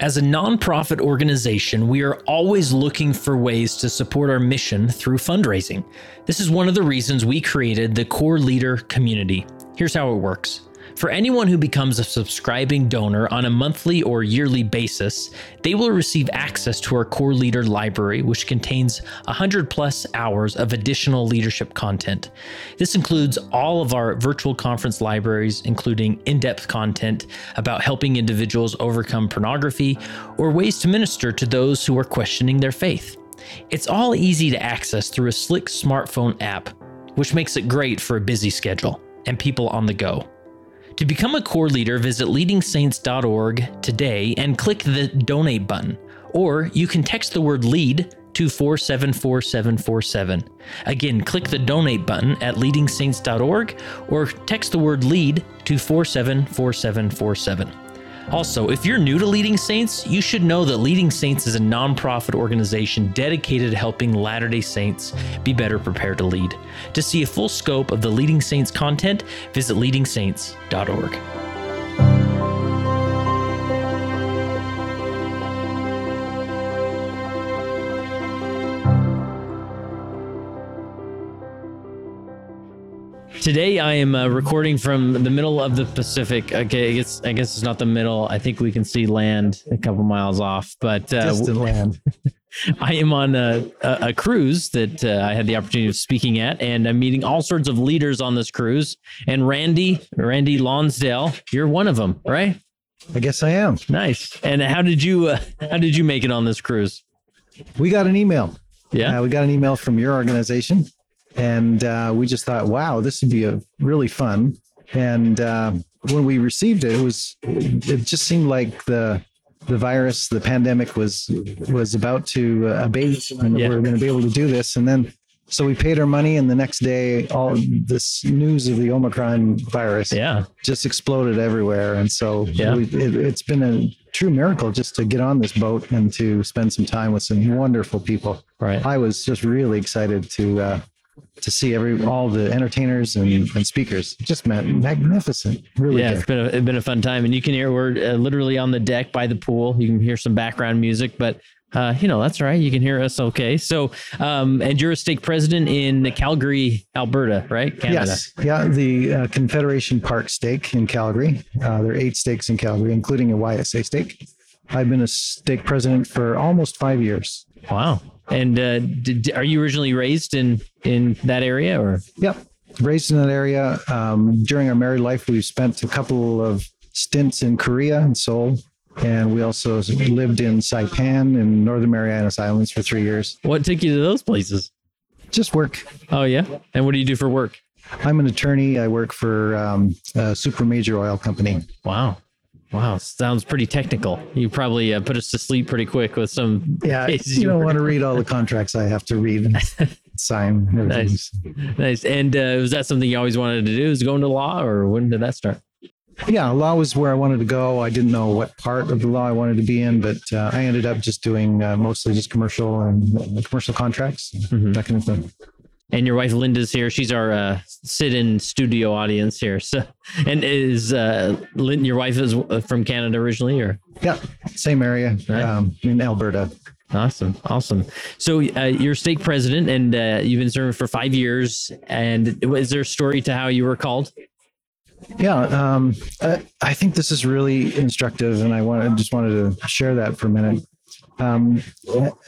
As a nonprofit organization, we are always looking for ways to support our mission through fundraising. This is one of the reasons we created the Core Leader community. Here's how it works. For anyone who becomes a subscribing donor on a monthly or yearly basis, they will receive access to our Core Leader library, which contains 100 plus hours of additional leadership content. This includes all of our virtual conference libraries, including in depth content about helping individuals overcome pornography or ways to minister to those who are questioning their faith. It's all easy to access through a slick smartphone app, which makes it great for a busy schedule and people on the go. To become a core leader, visit leadingsaints.org today and click the donate button. Or you can text the word lead to 474747. Again, click the donate button at leadingsaints.org or text the word lead to 474747. Also, if you're new to Leading Saints, you should know that Leading Saints is a nonprofit organization dedicated to helping Latter day Saints be better prepared to lead. To see a full scope of the Leading Saints content, visit leadingsaints.org. Today I am uh, recording from the middle of the Pacific. Okay, I guess I guess it's not the middle. I think we can see land a couple miles off, but uh, distant land. I am on a, a, a cruise that uh, I had the opportunity of speaking at, and I'm meeting all sorts of leaders on this cruise. And Randy, Randy Lonsdale, you're one of them, right? I guess I am. Nice. And how did you uh, how did you make it on this cruise? We got an email. Yeah, uh, we got an email from your organization and uh, we just thought, wow, this would be a really fun. And uh, when we received it, it was it just seemed like the the virus, the pandemic was was about to uh, abate, and yeah. we are going to be able to do this. And then, so we paid our money, and the next day, all this news of the Omicron virus, yeah, just exploded everywhere. And so, yeah, we, it, it's been a true miracle just to get on this boat and to spend some time with some wonderful people. Right, I was just really excited to uh, to see every all the entertainers and, and speakers. Just magnificent. Really, yeah, good. it's been a, it's been a fun time, and you can hear we're uh, literally on the deck by the pool. You can hear some background music, but uh, you know that's right. You can hear us okay. So, um, and you're a stake president in Calgary, Alberta, right? Canada. Yes, yeah, the uh, Confederation Park stake in Calgary. Uh, there are eight stakes in Calgary, including a YSA stake. I've been a stake president for almost five years. Wow. And uh, did, are you originally raised in in that area or? Yep, raised in that area. Um, during our married life, we spent a couple of stints in Korea and Seoul, and we also lived in Saipan in Northern Marianas Islands for three years. What took you to those places? Just work. Oh yeah, and what do you do for work? I'm an attorney. I work for um, a super major oil company. Wow. Wow, sounds pretty technical. You probably uh, put us to sleep pretty quick with some. Yeah, you don't want to read all the contracts I have to read and sign. nice, nice. And uh, was that something you always wanted to do? Was going to law, or when did that start? Yeah, law was where I wanted to go. I didn't know what part of the law I wanted to be in, but uh, I ended up just doing uh, mostly just commercial and uh, commercial contracts, mm-hmm. that kind of thing and your wife Linda's here. She's our uh, sit-in studio audience here. So, and is uh, Lynn, your wife is uh, from Canada originally, or yeah, same area right. um, in Alberta. Awesome, awesome. So uh, you're stake president, and uh, you've been serving for five years. And is there a story to how you were called? Yeah, um, I, I, think this is really instructive, and I want I just wanted to share that for a minute. Um,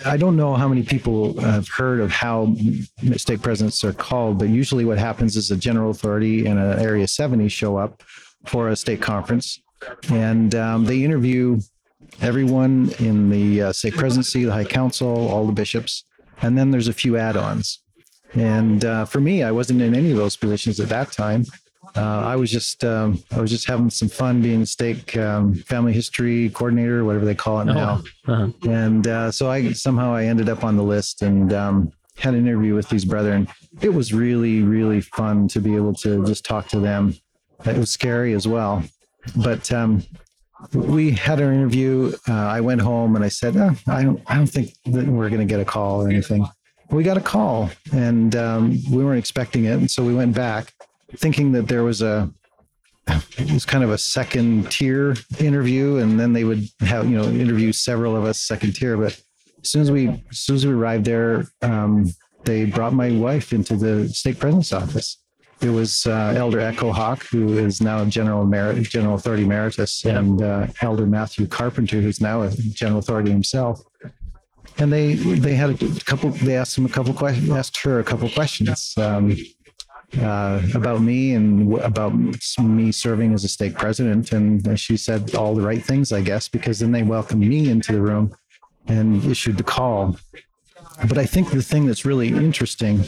I don't know how many people have heard of how stake presidents are called, but usually what happens is a general authority and an Area 70 show up for a stake conference, and um, they interview everyone in the uh, stake presidency, the High Council, all the bishops, and then there's a few add-ons. And uh, for me, I wasn't in any of those positions at that time uh, I was just um, I was just having some fun being the stake um, family history coordinator, whatever they call it oh, now. Uh-huh. And uh, so I somehow I ended up on the list and um, had an interview with these brethren. It was really really fun to be able to just talk to them. It was scary as well, but um, we had our interview. Uh, I went home and I said, oh, I don't I don't think that we're going to get a call or anything. We got a call and um, we weren't expecting it, and so we went back thinking that there was a it was kind of a second tier interview, and then they would have you know interview several of us second tier. But as soon as we as soon as we arrived there, um, they brought my wife into the stake president's office. It was uh, Elder Echo Hawk, who is now a General Merit, General Authority Emeritus, Yeah. and uh, Elder Matthew Carpenter, who's now a General Authority himself. And they they had a couple. They asked him a couple questions. Asked her a couple questions um, uh, about me and w- about me serving as a stake president. And she said all the right things, I guess, because then they welcomed me into the room and issued the call. But I think the thing that's really interesting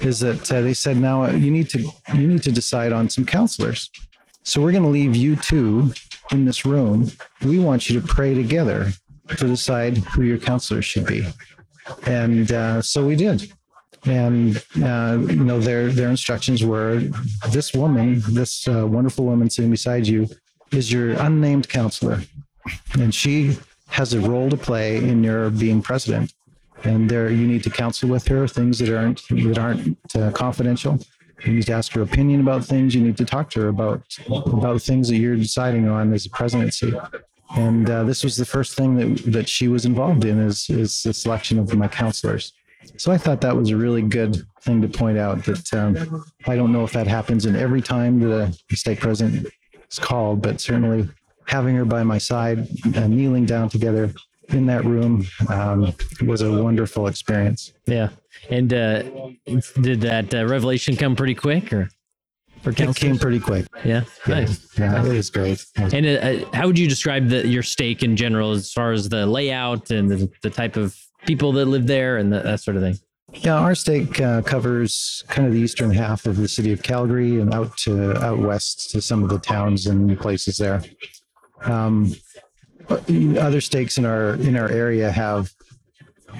is that uh, they said now uh, you need to you need to decide on some counselors. So we're going to leave you two in this room. We want you to pray together to decide who your counselors should be. And uh, so we did. And uh, you know their their instructions were this woman, this uh, wonderful woman sitting beside you, is your unnamed counselor, and she has a role to play in your being president and there you need to counsel with her things that aren't that aren't uh, confidential. You need to ask her opinion about things. You need to talk to her about about things that you're deciding on as a presidency. And uh, this was the first thing that that she was involved in is is the selection of my counselors. So I thought that was a really good thing to point out. That um, I don't know if that happens in every time that a stake president is called, but certainly having her by my side, uh, kneeling down together in that room um, was a wonderful experience. Yeah. And uh, did that uh, revelation come pretty quick or? It came pretty quick. Yeah. Nice. Yeah, it was great. And uh, how would you describe the, your stake in general, as far as the layout and the, the type of people that live there and the, that sort of thing? Yeah, our stake uh, covers kind of the eastern half of the city of Calgary and out to out west to some of the towns and places there. Um, other stakes in our in our area have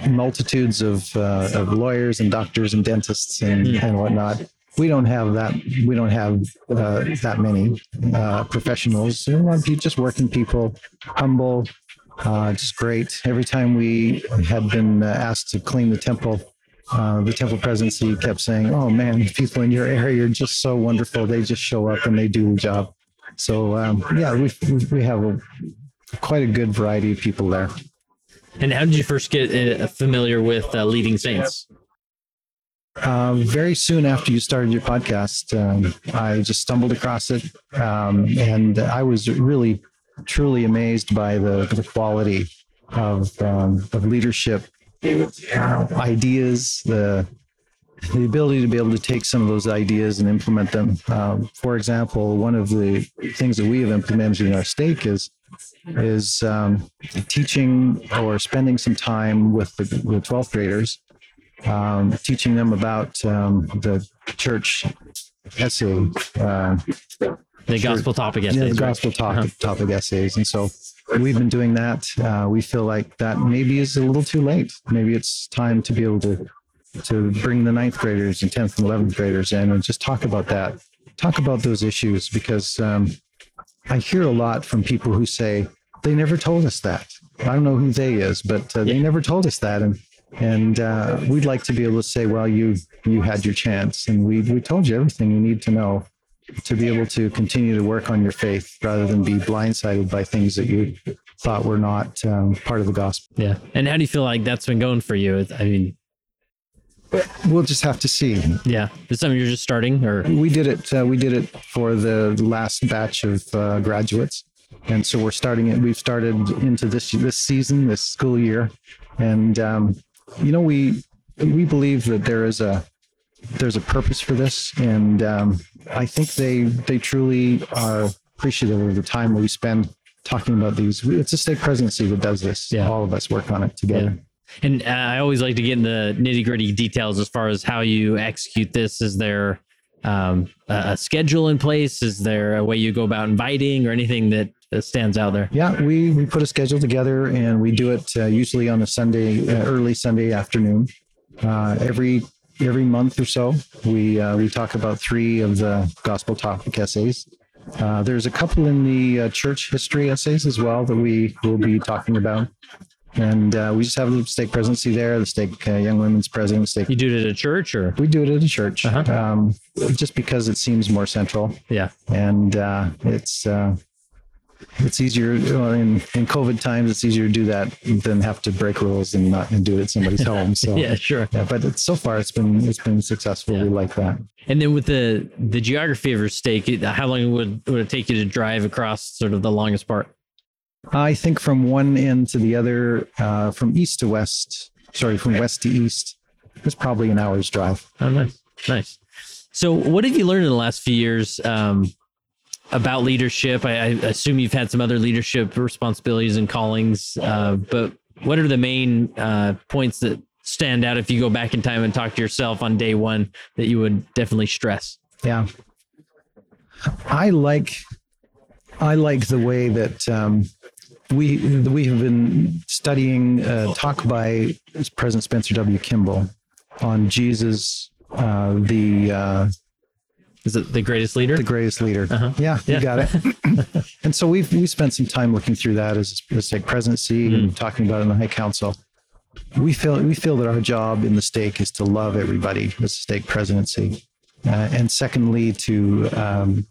multitudes of, uh, of lawyers and doctors and dentists and, Mm. and whatnot. We don't have that. We don't have uh, that many uh, professionals. They're a lot of people, just working people, humble, uh, just great. Every time we had been uh, asked to clean the temple, uh, the temple presidency kept saying, "Oh man, people in your area are just so wonderful. They just show up and they do the job." So um, yeah, we we have a, quite a good variety of people there. And how did you first get uh, familiar with uh, leading saints? Um, very soon after you started your podcast, um, I just stumbled across it, um, and I was really, truly amazed by the, the quality of um, of leadership ideas, the the ability to be able to take some of those ideas and implement them. Um, for example, one of the things that we have implemented in our stake is is um, teaching or spending some time with the, the 12th graders um, teaching them about um, the church essay, uh, The Sure. gospel topic yeah, essays, the right? gospel topic, Uh-huh. topic essays. And so we've been doing that. Uh, we feel like that maybe is a little too late. Maybe it's time to be able to to bring the ninth graders and 10th and 11th graders in and just talk about that. Talk about those issues because um, I hear a lot from people who say, they never told us that. I don't know who they is, but uh, they never told us that. And and uh, we'd like to be able to say, well, you you had your chance, and we we told you everything you need to know to be able to continue to work on your faith rather than be blindsided by things that you thought were not um, part of the gospel. Yeah. And how do you feel like that's been going for you? I mean, We'll just have to see. yeah. Is something you're just starting or? We did it. Uh, we did it for the last batch of uh, graduates, and so we're starting it. We've started into this this season, this school year, and um, you know we we believe that there is a there's a purpose for this, and um, I think they they truly are appreciative of the time we spend talking about these. It's a stake presidency that does this. Yeah. All of us work on it together. And uh, I always like to get in the nitty gritty details as far as how you execute this. Is there um, a, schedule in place? Is there a way you go about inviting or anything that stands out there? Yeah, we, we put a schedule together and we do it uh, usually on a Sunday, uh, early Sunday afternoon. Uh, every every month or so, we uh, we talk about three of the gospel topic essays. Uh, there's a couple in the uh, church history essays as well that we will be talking about. and uh, we just have the stake presidency there, the stake uh, young women's president, stake. You do it at a church or? We do it at a church, Uh-huh. um, just because it seems more central, Yeah. and uh, it's uh, it's easier in in COVID times. It's easier to do that than have to break rules and not and do it at somebody's home. So Yeah, sure. yeah, but it's, so far it's been it's been successful. Yeah. We like that. And then with the the geography of your stake, how long would would it take you to drive across sort of the longest part? I think from one end to the other, uh, from east to west, sorry, from west to east, it's probably an hour's drive. Oh, nice, nice. So, what have you learned in the last few years um, about leadership? I, I assume you've had some other leadership responsibilities and callings, uh, but what are the main uh, points that stand out if you go back in time and talk to yourself on day one that you would definitely stress? Yeah. I like I like the way that um, we we have been studying a talk by President Spencer W. Kimball on Jesus, uh, the uh, Is it the greatest leader? the greatest leader. Uh-huh. Yeah, you got it. and so we've we spent some time looking through that as a stake presidency Hmm. and talking about it in the High Council. We feel we feel that our job in the stake is to love everybody as a stake presidency, uh, and secondly to um,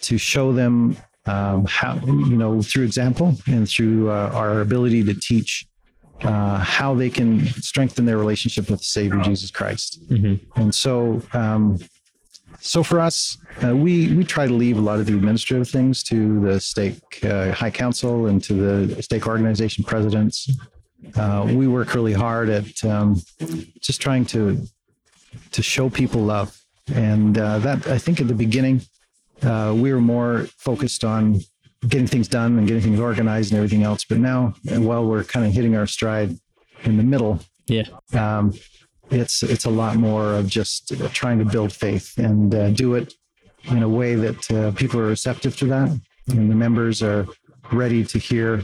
to show them um, how you know through example and through uh, our ability to teach uh, how they can strengthen their relationship with the Savior Jesus Christ. Mhm. And so, um, so for us, uh, we we try to leave a lot of the administrative things to the stake uh, high council and to the stake organization presidents. Uh, we work really hard at um, just trying to to show people love, and uh, that I think at the beginning uh, we were more focused on getting things done and getting things organized and everything else. But now, uh, while we're kind of hitting our stride in the middle, Yeah. um, it's it's a lot more of just trying to build faith and uh, do it in a way that uh, people are receptive to that, and the members are ready to hear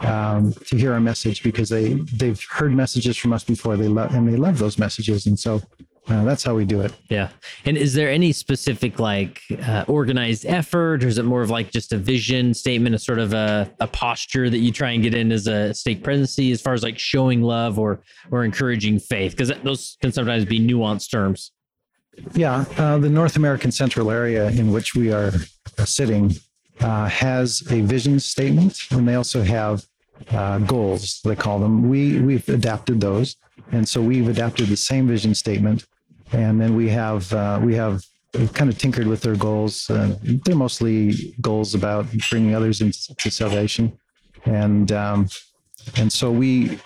um, to hear our message because they they've heard messages from us before. They love and they love those messages, and so uh, that's how we do it. Yeah. And is there any specific like uh, organized effort or is it more of like just a vision statement, a sort of a, a posture that you try and get in as a stake presidency as far as like showing love or or encouraging faith? Because those can sometimes be nuanced terms. Yeah, uh, the North American Central area in which we are sitting uh, has a vision statement, and they also have uh, goals. They call them. We we've adapted those, and so we've adapted the same vision statement, and then we have uh, we have kind of tinkered with their goals. Uh, they're mostly goals about bringing others into salvation, and um, and so we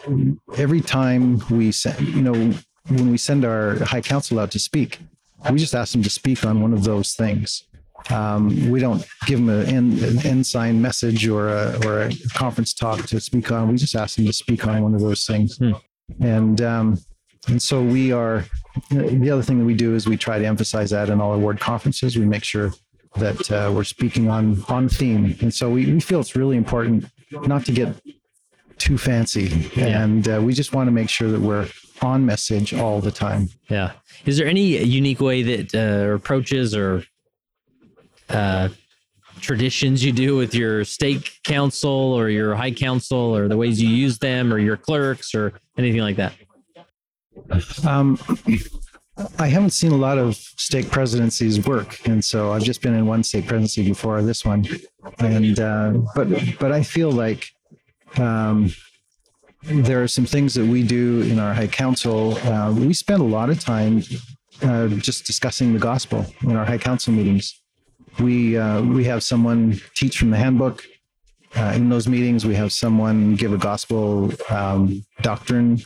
every time we send, you know, when we send our high council out to speak, we just ask them to speak on one of those things. Um, we don't give them a, an, an ensign message or a, or a conference talk to speak on. We just ask them to speak on one of those things. Hmm. And um, and so we are. The other thing that we do is we try to emphasize that in all our ward conferences. We make sure that uh, we're speaking on on theme. And so we, we feel it's really important not to get too fancy, Yeah. and uh, we just want to make sure that we're on message all the time. Yeah. Is there any unique way that uh, approaches or uh, traditions you do with your stake council or your high council or the ways you use them or your clerks or anything like that? Um, I haven't seen a lot of stake presidencies work, and so I've just been in one stake presidency before this one, and uh, but but I feel like um, there are some things that we do in our high council. Uh, we spend a lot of time uh, just discussing the gospel in our high council meetings. We uh, we have someone teach from the handbook. Uh, in those meetings, we have someone give a gospel um, doctrine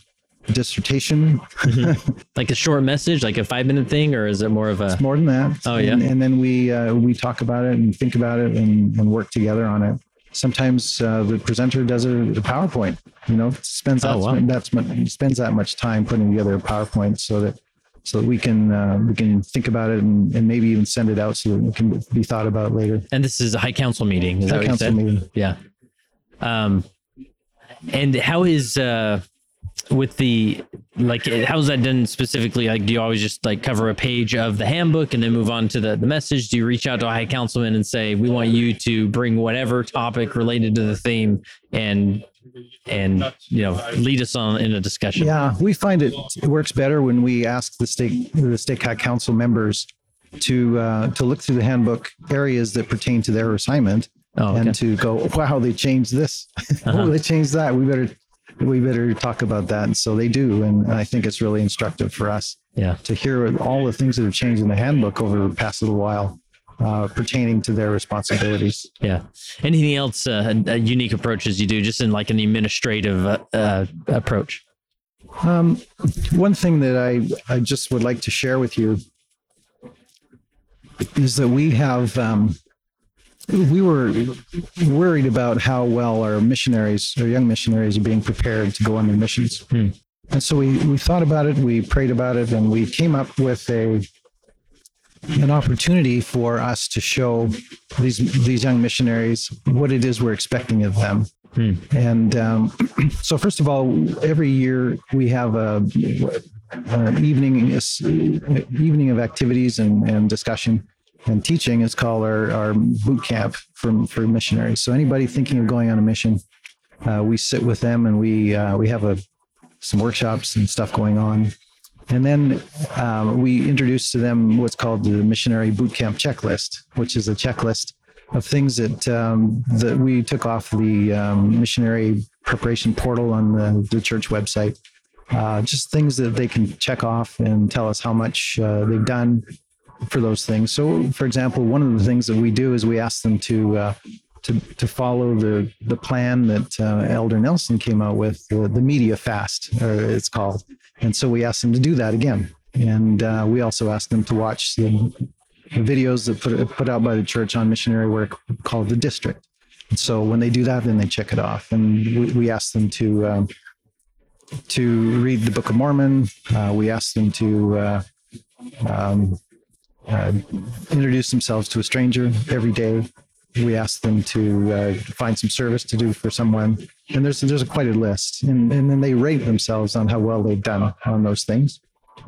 dissertation Like a short message, like a five minute thing, or is it more of a more than that. Oh, yeah? And, and then we uh, we talk about it and think about it and, and work together on it. Sometimes uh, the presenter does a, a PowerPoint. You know, spends that Oh, wow. that's spends that much time putting together a PowerPoint so that so that we can uh, we can think about it and, and maybe even send it out so that it can be thought about later. and this is a high council meeting? Is that High what you council said? meeting. Yeah. Um, and how is uh with the like how is that done specifically? Like, do you always just like cover a page of the handbook and then move on to the the message? Do you reach out to a high councilman and say we want you to bring whatever topic related to the theme and and you know lead us on in a discussion. Yeah, we find it, it works better when we ask the stake the stake high council members to uh, to look through the handbook areas that pertain to their assignment Oh, okay. and to go, wow, they changed this. Uh-huh. oh, they changed that. We better we better talk about that. And so they do, and I think it's really instructive for us yeah. to hear all the things that have changed in the handbook over the past little while uh, pertaining to their responsibilities. Yeah. Anything else uh, unique approaches you do just in like an administrative uh, uh, approach? Um, one thing that I, I just would like to share with you is that we have um, we were worried about how well our missionaries, our young missionaries, are being prepared to go on their missions. Hmm. And so we, we thought about it, we prayed about it, and we came up with a an opportunity for us to show these these young missionaries what it is we're expecting of them. Hmm. And um, so, first of all, every year we have a, an evening evening of activities and, and discussion and teaching is called our, our boot camp for, for missionaries. So anybody thinking of going on a mission, uh, we sit with them and we uh, we have a some workshops and stuff going on. And then um, we introduce to them what's called the missionary boot camp checklist, which is a checklist of things that um, that we took off the um, missionary preparation portal on the, the church website. Uh, just things that they can check off and tell us how much uh, they've done for those things. So, for example, one of the things that we do is we ask them to uh, to to follow the the plan that uh, Elder Nelson came out with, the, the media fast, or it's called. And so we ask them to do that again. And uh, we also ask them to watch the, the videos that put put out by the church on missionary work called the District. And so when they do that, then they check it off. And we, we ask them to um, to read the Book of Mormon. Uh, we ask them to uh, um, uh, introduce themselves to a stranger every day. We ask them to uh, find some service to do for someone, and there's there's a quite a list, and and then they rate themselves on how well they've done on those things,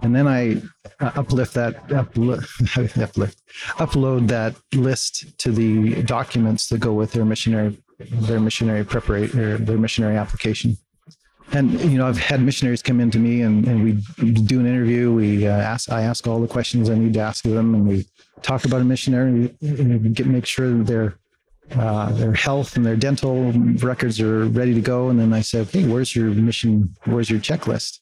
and then I uh, uplift that uplift, uplift upload that list to the documents that go with their missionary their missionary preparation their missionary application and you know i've had missionaries come in to me and, and we do an interview. We uh, ask i ask all the questions i need to ask them and we talk about a missionary and get make sure that their uh, their health and their dental records are ready to go. And then i say hey where's your mission? Where's your checklist?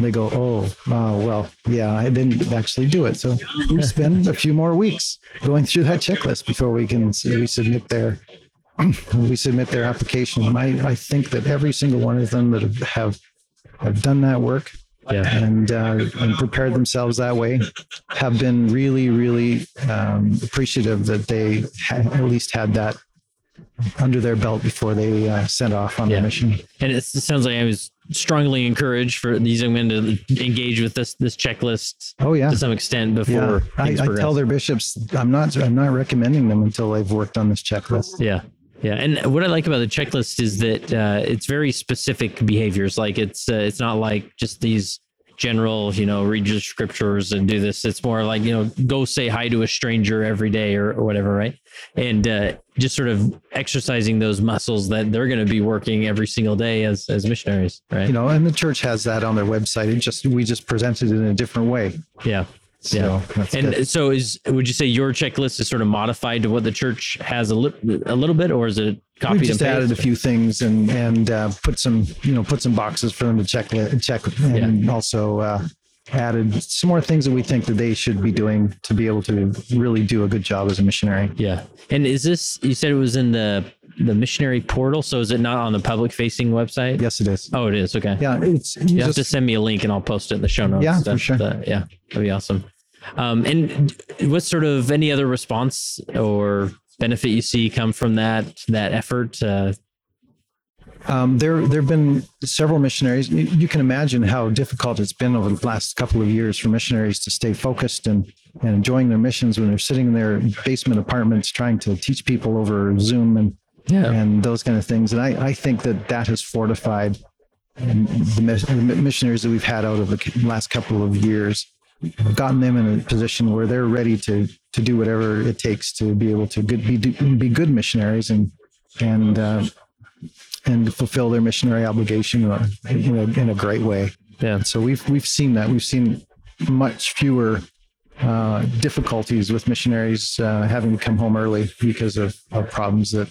They go oh uh, well yeah i didn't actually do it. So we spend a few more weeks going through that checklist before we can we submit their we submit their application. And I, I think that every single one of them that have have done that work Yeah. and uh, and prepared themselves that way have been really, really um, appreciative that they had, at least had that under their belt before they uh, sent off on Yeah. the mission. And it sounds like I was strongly encouraged for these young men to engage with this this checklist Oh yeah. to some extent Yeah, before I, I tell their bishops I'm not I'm not recommending them until they've worked on this checklist. Yeah. Yeah. And what I like about the checklist is that uh, it's very specific behaviors. Like it's uh, it's not like just these general, you know, read your scriptures and do this. It's more like, you know, go say hi to a stranger every day or, or whatever, right? And uh, just sort of exercising those muscles that they're going to be working every single day as as missionaries, right? You know, and the church has that on their website. It just we just present it in a different way. yeah. So Yeah. that's And good. so is would you say your checklist is sort of modified to what the church has a, li- a little bit or is it copied we just and added a few things and and uh, put some you know put some boxes for them to check check and also uh, added some more things that we think that they should be doing to be able to really do a good job as a missionary. Yeah. And is this you said it was in the the missionary portal, so is it not on the public facing website? Yes, it is. Oh, it is. Okay. Yeah, it's you You have just, to send me a link and I'll post it in the show notes. Yeah, for sure. the- yeah, that'd be awesome. Um, and what sort of any other response or benefit you see come from that that effort? Uh, um, there there have been several missionaries. You, you can imagine how difficult it's been over the last couple of years for missionaries to stay focused and and enjoying their missions when they're sitting in their basement apartments trying to teach people over Zoom and yeah. and those kind of things. And I, I think that that has fortified the, the missionaries that we've had out of the last couple of years, gotten them in a position where they're ready to to do whatever it takes to be able to good, be be good missionaries and and uh, and fulfill their missionary obligation in a, in a great way. Yeah. So we've we've seen that. We've seen much fewer uh, difficulties with missionaries uh, having to come home early because of, of problems that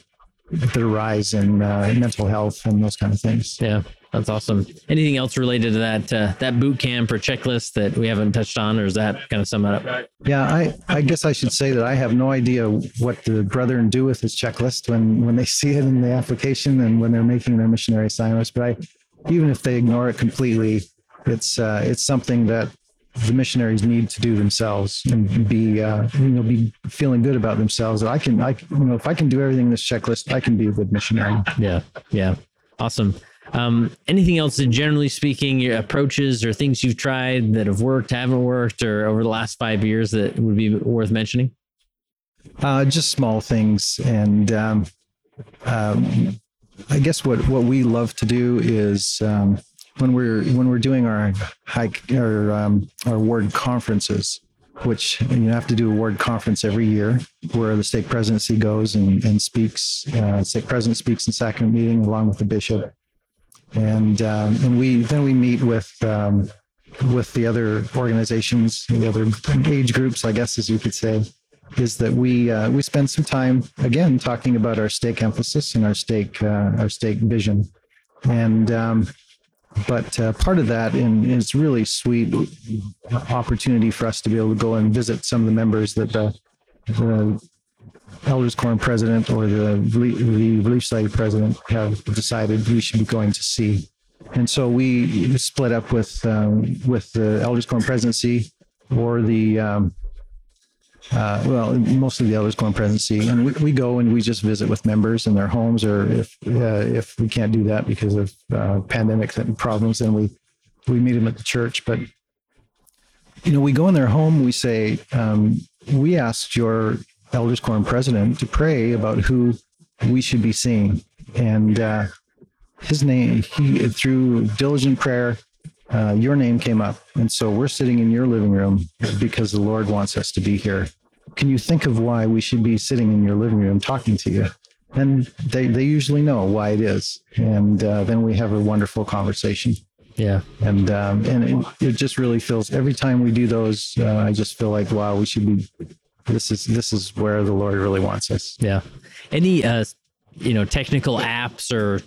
that arise in uh, mental health and those kind of things. Yeah, that's awesome. Anything else related to that uh, that boot camp or checklist that we haven't touched on, or is that kind of sum it up? Yeah, I, I guess I should say that I have no idea what the brethren do with this checklist when when they see it in the application and when they're making their missionary assignments. But I, even if they ignore it completely, it's uh, it's something that the missionaries need to do themselves and be uh, you know be feeling good about themselves that I can I you know if I can do everything in this checklist I can be a good missionary. Yeah, yeah, awesome. Um, anything else that generally speaking, your approaches or things you've tried that have worked, haven't worked, or over the last five years that would be worth mentioning? Uh, just small things, and um, um, I guess what what we love to do is um, when we're when we're doing our hike or um, our ward conferences, which you have to do a ward conference every year, where the stake presidency goes and, and speaks. Uh, stake president speaks in sacrament meeting along with the bishop, and um, and we then we meet with um, with the other organizations, the other age groups, I guess, as you could say, is that we uh, we spend some time again talking about our stake emphasis and our stake uh, our stake vision, and um, but uh, part of that and it's really sweet opportunity for us to be able to go and visit some of the members that the, the elders quorum president or the, the relief society president have decided we should be going to see and so we split up with um, with the elders quorum presidency or the um, uh, well, mostly the elders quorum presidency, and we, we go and we just visit with members in their homes, or if uh, if we can't do that because of uh, pandemic problems, then we we meet them at the church. But you know, we go in their home. We say, um, we asked your elders quorum president to pray about who we should be seeing, and uh, his name he through diligent prayer. Uh, your name came up. And so we're sitting in your living room because the Lord wants us to be here can you think of why we should be sitting in your living room talking to you? And they, they usually know why it is. And uh, then we have a wonderful conversation. Yeah. And, um, and it, it, just really feels every time we do those, uh, I just feel like, wow, we should be, this is, this is where the Lord really wants us. Yeah. Any, uh, you know, technical apps or,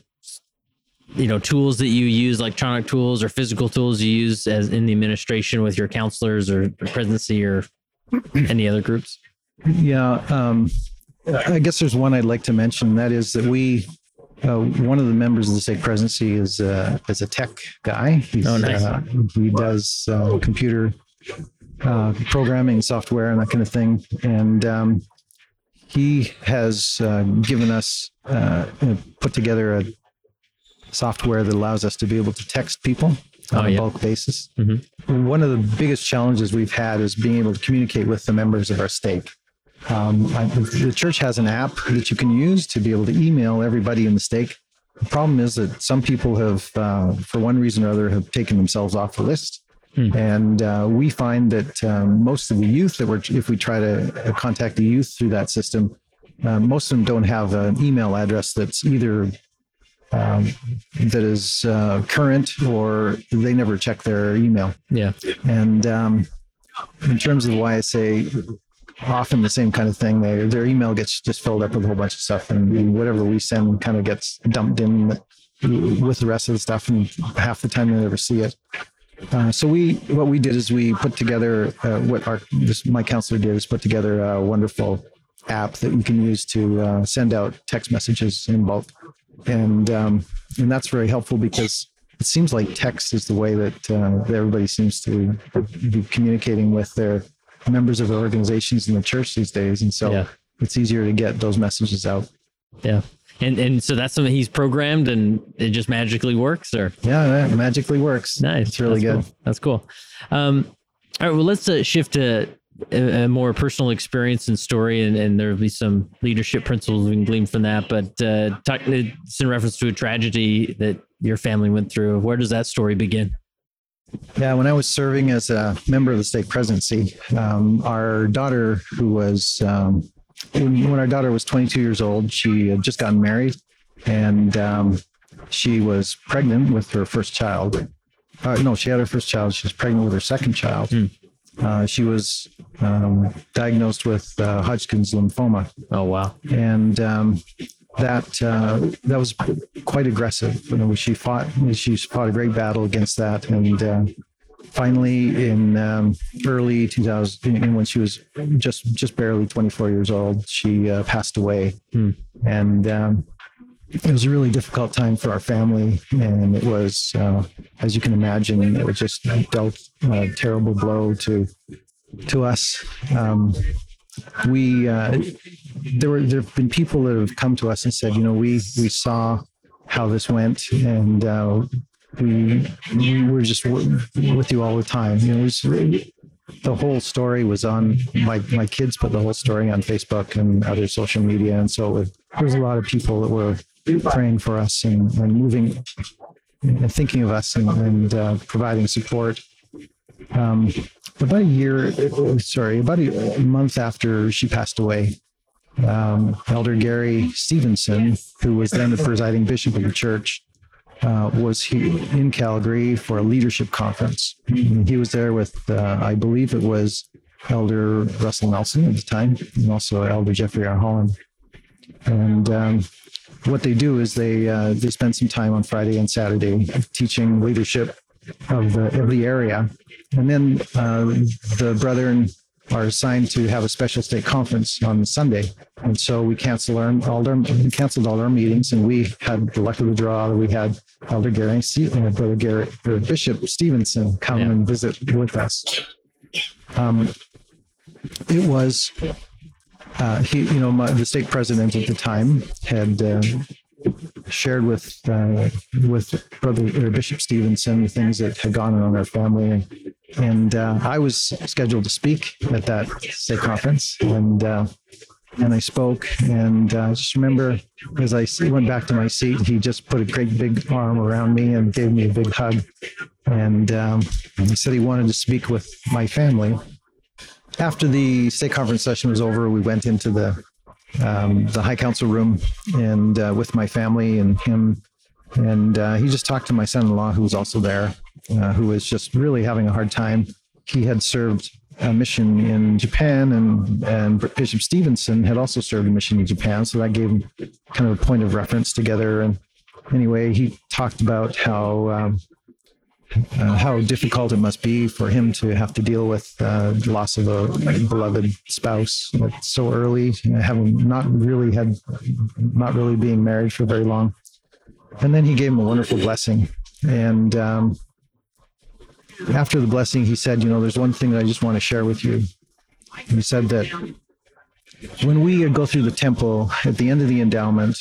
you know, tools that you use, electronic tools or physical tools you use as in the administration with your counselors or presidency or any other groups? Yeah, um, I guess there's one I'd like to mention. That is that we, uh, one of the members of the stake presidency is uh, is a tech guy. He's, oh, nice. Uh, he does uh, computer uh, programming, software, and that kind of thing. And um, he has uh, given us put together a software that allows us to be able to text people on oh, a yeah. bulk basis. Mm-hmm. One of the biggest challenges we've had is being able to communicate with the members of our stake. Um, I, the church has an app that you can use to be able to email everybody in the stake. The problem is that some people have, uh, for one reason or other, have taken themselves off the list. Hmm. And uh, we find that um, most of the youth that we're, if we try to contact the youth through that system, uh, most of them don't have an email address that's either um, that is uh, current or they never check their email. Yeah. And um, in terms of why I say often the same kind of thing, they, their email gets just filled up with a whole bunch of stuff and whatever we send kind of gets dumped in with the rest of the stuff and half the time they never see it. Uh, so we, what we did is we put together uh, what our this, my counselor did is put together a wonderful app that you can use to uh, send out text messages in bulk and um, and that's very helpful because it seems like text is the way that, uh, that everybody seems to be communicating with their members of organizations in the church these days, and so yeah. it's easier to get those messages out. Yeah. And and so that's something he's programmed and it just magically works or yeah, it magically works. Nice. It's really that's good. Cool. That's cool. Um, all right, well let's uh, shift to a, a, more personal experience and story, and, and there'll be some leadership principles we can glean from that. But uh, talk, it's in reference to a tragedy that your family went through. Where does that story begin? Yeah, when I was serving as a member of the stake presidency, um, our daughter, who was um, when, when, our daughter was 22 years old, she had just gotten married, and um, she was pregnant with her first child. Uh, no, she had her first child. She was pregnant with her second child. Uh, she was um, diagnosed with uh, Hodgkin's lymphoma, Oh wow. and um, that uh, that was quite aggressive. You know, she fought she fought a great battle against that, and uh, finally, in um, early 2000, when she was just just barely 24 years old, she uh, passed away, Hmm. and. Um, it was a really difficult time for our family, and it was, uh, as you can imagine, it was just dealt a terrible blow to to us. Um, we uh, there were there have been people that have come to us and said, you know, we we saw how this went, and uh, we we were just with you all the time. You know, was, the whole story was on my my kids put the whole story on Facebook and other social media, and so was, there was a lot of people that were praying for us and, and moving and thinking of us and, and uh, providing support. Um, about a year, sorry, about a, a month after she passed away, um, Elder Gary Stevenson, who was then the presiding bishop of the church, uh, was he in Calgary for a leadership conference. He was there with, uh, I believe it was Elder Russell Nelson at the time, and also Elder Jeffrey R. Holland. And um, what they do is they uh, they spend some time on Friday and Saturday teaching leadership of the of the area, and then uh, the brethren are assigned to have a special stake conference on Sunday, and so we cancel our all canceled all our meetings, and we had the luck of the draw that we had Elder Gary, uh, Brother Gary, or Bishop Stevenson come Yeah. and visit with us. Um, it was uh, he, you know, my, the stake president at the time had uh, shared with uh, with Brother or Bishop Stevenson the things that had gone on in our family, and, and uh, I was scheduled to speak at that stake conference, and uh, and I spoke, and uh, I just remember as I went back to my seat, he just put a great big arm around me and gave me a big hug, and um, he said he wanted to speak with my family. After the stake conference session was over, we went into the um, the high council room and uh, with my family and him, and uh, he just talked to my son-in-law who was also there, uh, who was just really having a hard time. He had served a mission in Japan, and and Bishop Stevenson had also served a mission in Japan, so that gave him kind of a point of reference together. And anyway, he talked about how. Um, uh, how difficult it must be for him to have to deal with uh, the loss of a beloved spouse so early, having not really had, not really being married for very long. And then he gave him a wonderful blessing. And um, after the blessing, he said, You know, there's one thing that I just want to share with you. He said that when we go through the temple at the end of the endowment,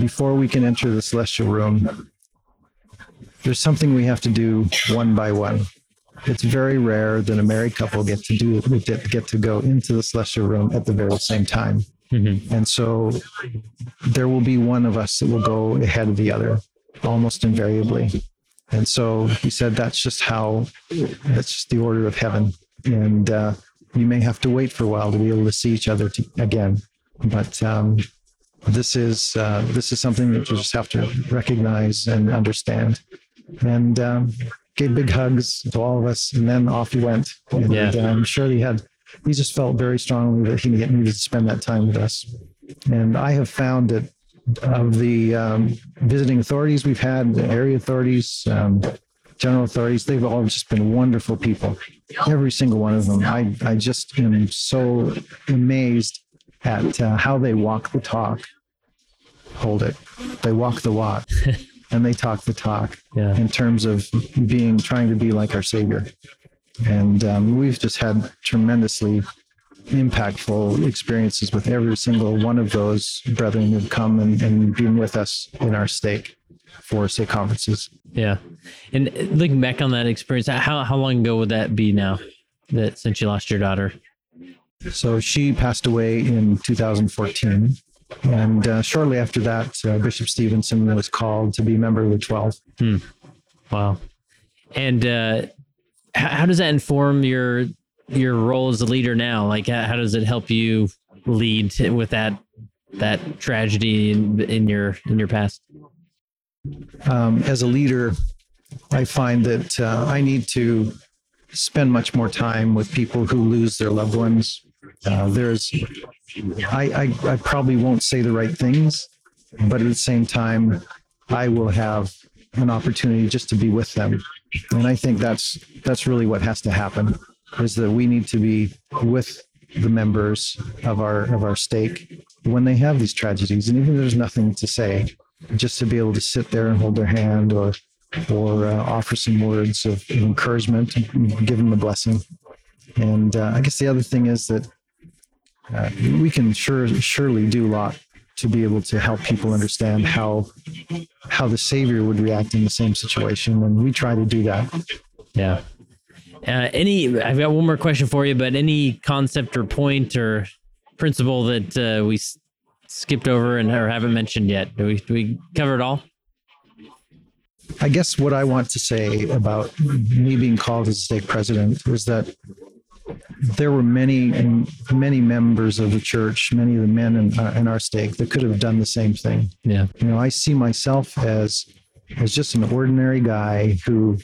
before we can enter the celestial room, there's something we have to do one by one. It's very rare that a married couple get to do get, get to go into the celestial room at the very same time. Mhm. And so there will be one of us that will go ahead of the other almost invariably. And so he said that's just how that's just the order of heaven. And uh, you may have to wait for a while to be able to see each other to, again. But um, this is uh, this is something that you just have to recognize and understand. And um, gave big hugs to all of us, and then off he went. And Yeah. uh, I'm sure he had he just felt very strongly that he needed to spend that time with us. And I have found that of the um, visiting authorities we've had, the area authorities, um, general authorities, they've all just been wonderful people. Every single one of them. I, I just am so amazed at uh, how they walk the talk. Hold it. They walk the walk and they talk the talk Yeah. in terms of being, trying to be like our Savior. And um, we've just had tremendously impactful experiences with every single one of those brethren who've come and, and been with us in our stake for stake conferences. Yeah. And uh, looking back on that experience, how how long ago would that be now? That since you lost your daughter? So she passed away in 2014. And uh, shortly after that, uh, Bishop Stevenson was called to be member of the 12. Wow. And uh, how, does that inform your your role as a leader now? Like, how, how does it help you lead with that that tragedy in, in your in your past? um, as a leader, I find that uh, I need to spend much more time with people who lose their loved ones. Uh, there's, I, I, I probably won't say the right things, but at the same time, I will have an opportunity just to be with them. And I think that's that's really what has to happen is that we need to be with the members of our of our stake when they have these tragedies. And even if there's nothing to say just to be able to sit there and hold their hand or or uh, offer some words of encouragement give them a blessing. And uh, i guess the other thing is that uh, we can sure surely do a lot to be able to help people understand how how the savior would react in the same situation and we try to do that. Yeah. Uh, any i've got one more question for you but any concept or point or principle that uh, we s- skipped over and or haven't mentioned yet? Do we do we cover it all? I guess what I want to say about me being called as a stake president was that there were many many members of the church, many of the men in, uh, in our stake that could have done the same thing. yeah You know, I see myself as as just an ordinary guy who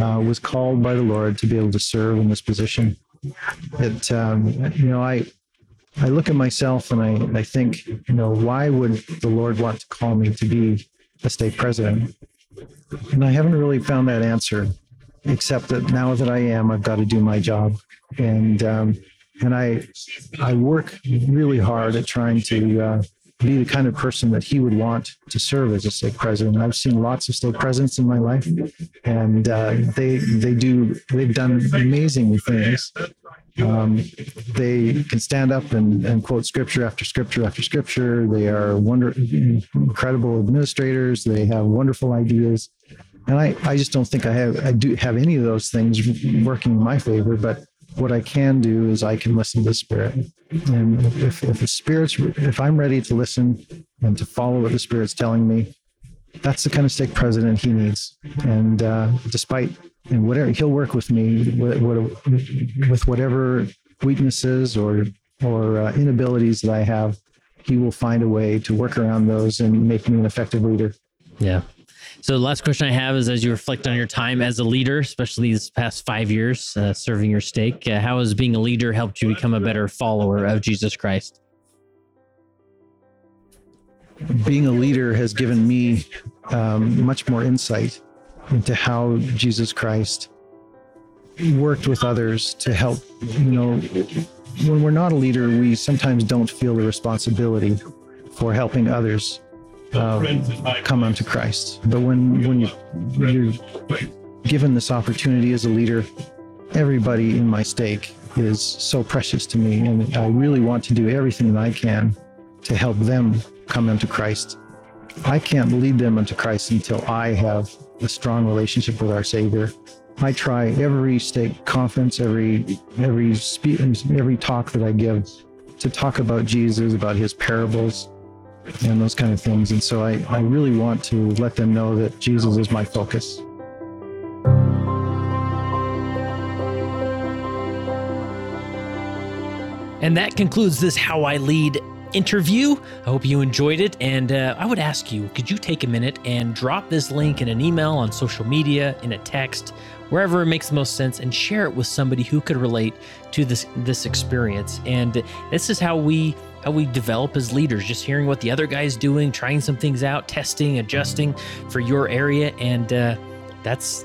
uh, was called by the Lord to be able to serve in this position. It, um, you know, I I look at myself and I I think, you know, why would the Lord want to call me to be a stake president? And I haven't really found that answer, except that now that I am, I've got to do my job, and um, and I I work really hard at trying to uh, be the kind of person that he would want to serve as a stake president. I've seen lots of stake presidents in my life, and uh, they they do they've done amazing things. Um, they can stand up and, and quote scripture after scripture after scripture. They are wonder incredible administrators. They have wonderful ideas, and I, I just don't think I have I do have any of those things working in my favor. But what I can do is I can listen to the Spirit, and if if the Spirit's if I'm ready to listen and to follow what the Spirit's telling me, that's the kind of stake president he needs. And uh, despite and whatever he'll work with me with, with whatever weaknesses or or uh, inabilities that I have, he will find a way to work around those and make me an effective leader. Yeah. So the last question I have is as you reflect on your time as a leader, especially these past five years uh, serving your stake, uh, how has being a leader helped you become a better follower of Jesus Christ? Being a leader has given me um, much more insight into how Jesus Christ worked with others to help. You know, when we're not a leader, we sometimes don't feel the responsibility for helping others uh, come unto Christ. But when when you you're given this opportunity as a leader, everybody in my stake is so precious to me, and I really want to do everything that I can to help them come unto Christ. I can't lead them unto Christ until I have a strong relationship with our Savior. I try every stake conference, every every speech, every talk that I give to talk about Jesus, about His parables, and those kind of things. And so I, I really want to let them know that Jesus is my focus. And that concludes this How I Lead interview. I hope you enjoyed it. And uh, I would ask you could you take a minute and drop this link in an email on social media, in a text, wherever it makes the most sense, and share it with somebody who could relate to this this experience. And this is how we how we develop as leaders, just hearing what the other guy's doing, trying some things out, testing, adjusting for your area. And uh, that's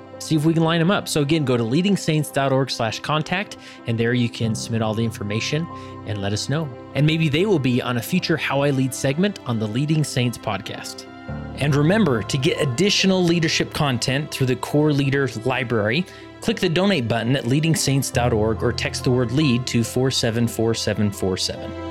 see if we can line them up. So again, go to leadingsaints.org slash contact, and there you can submit all the information and let us know. And maybe they will be on a future How I Lead segment on the Leading Saints podcast. And remember to get additional leadership content through the Core Leaders Library, click the donate button at leadingsaints.org or text the word lead to 474747.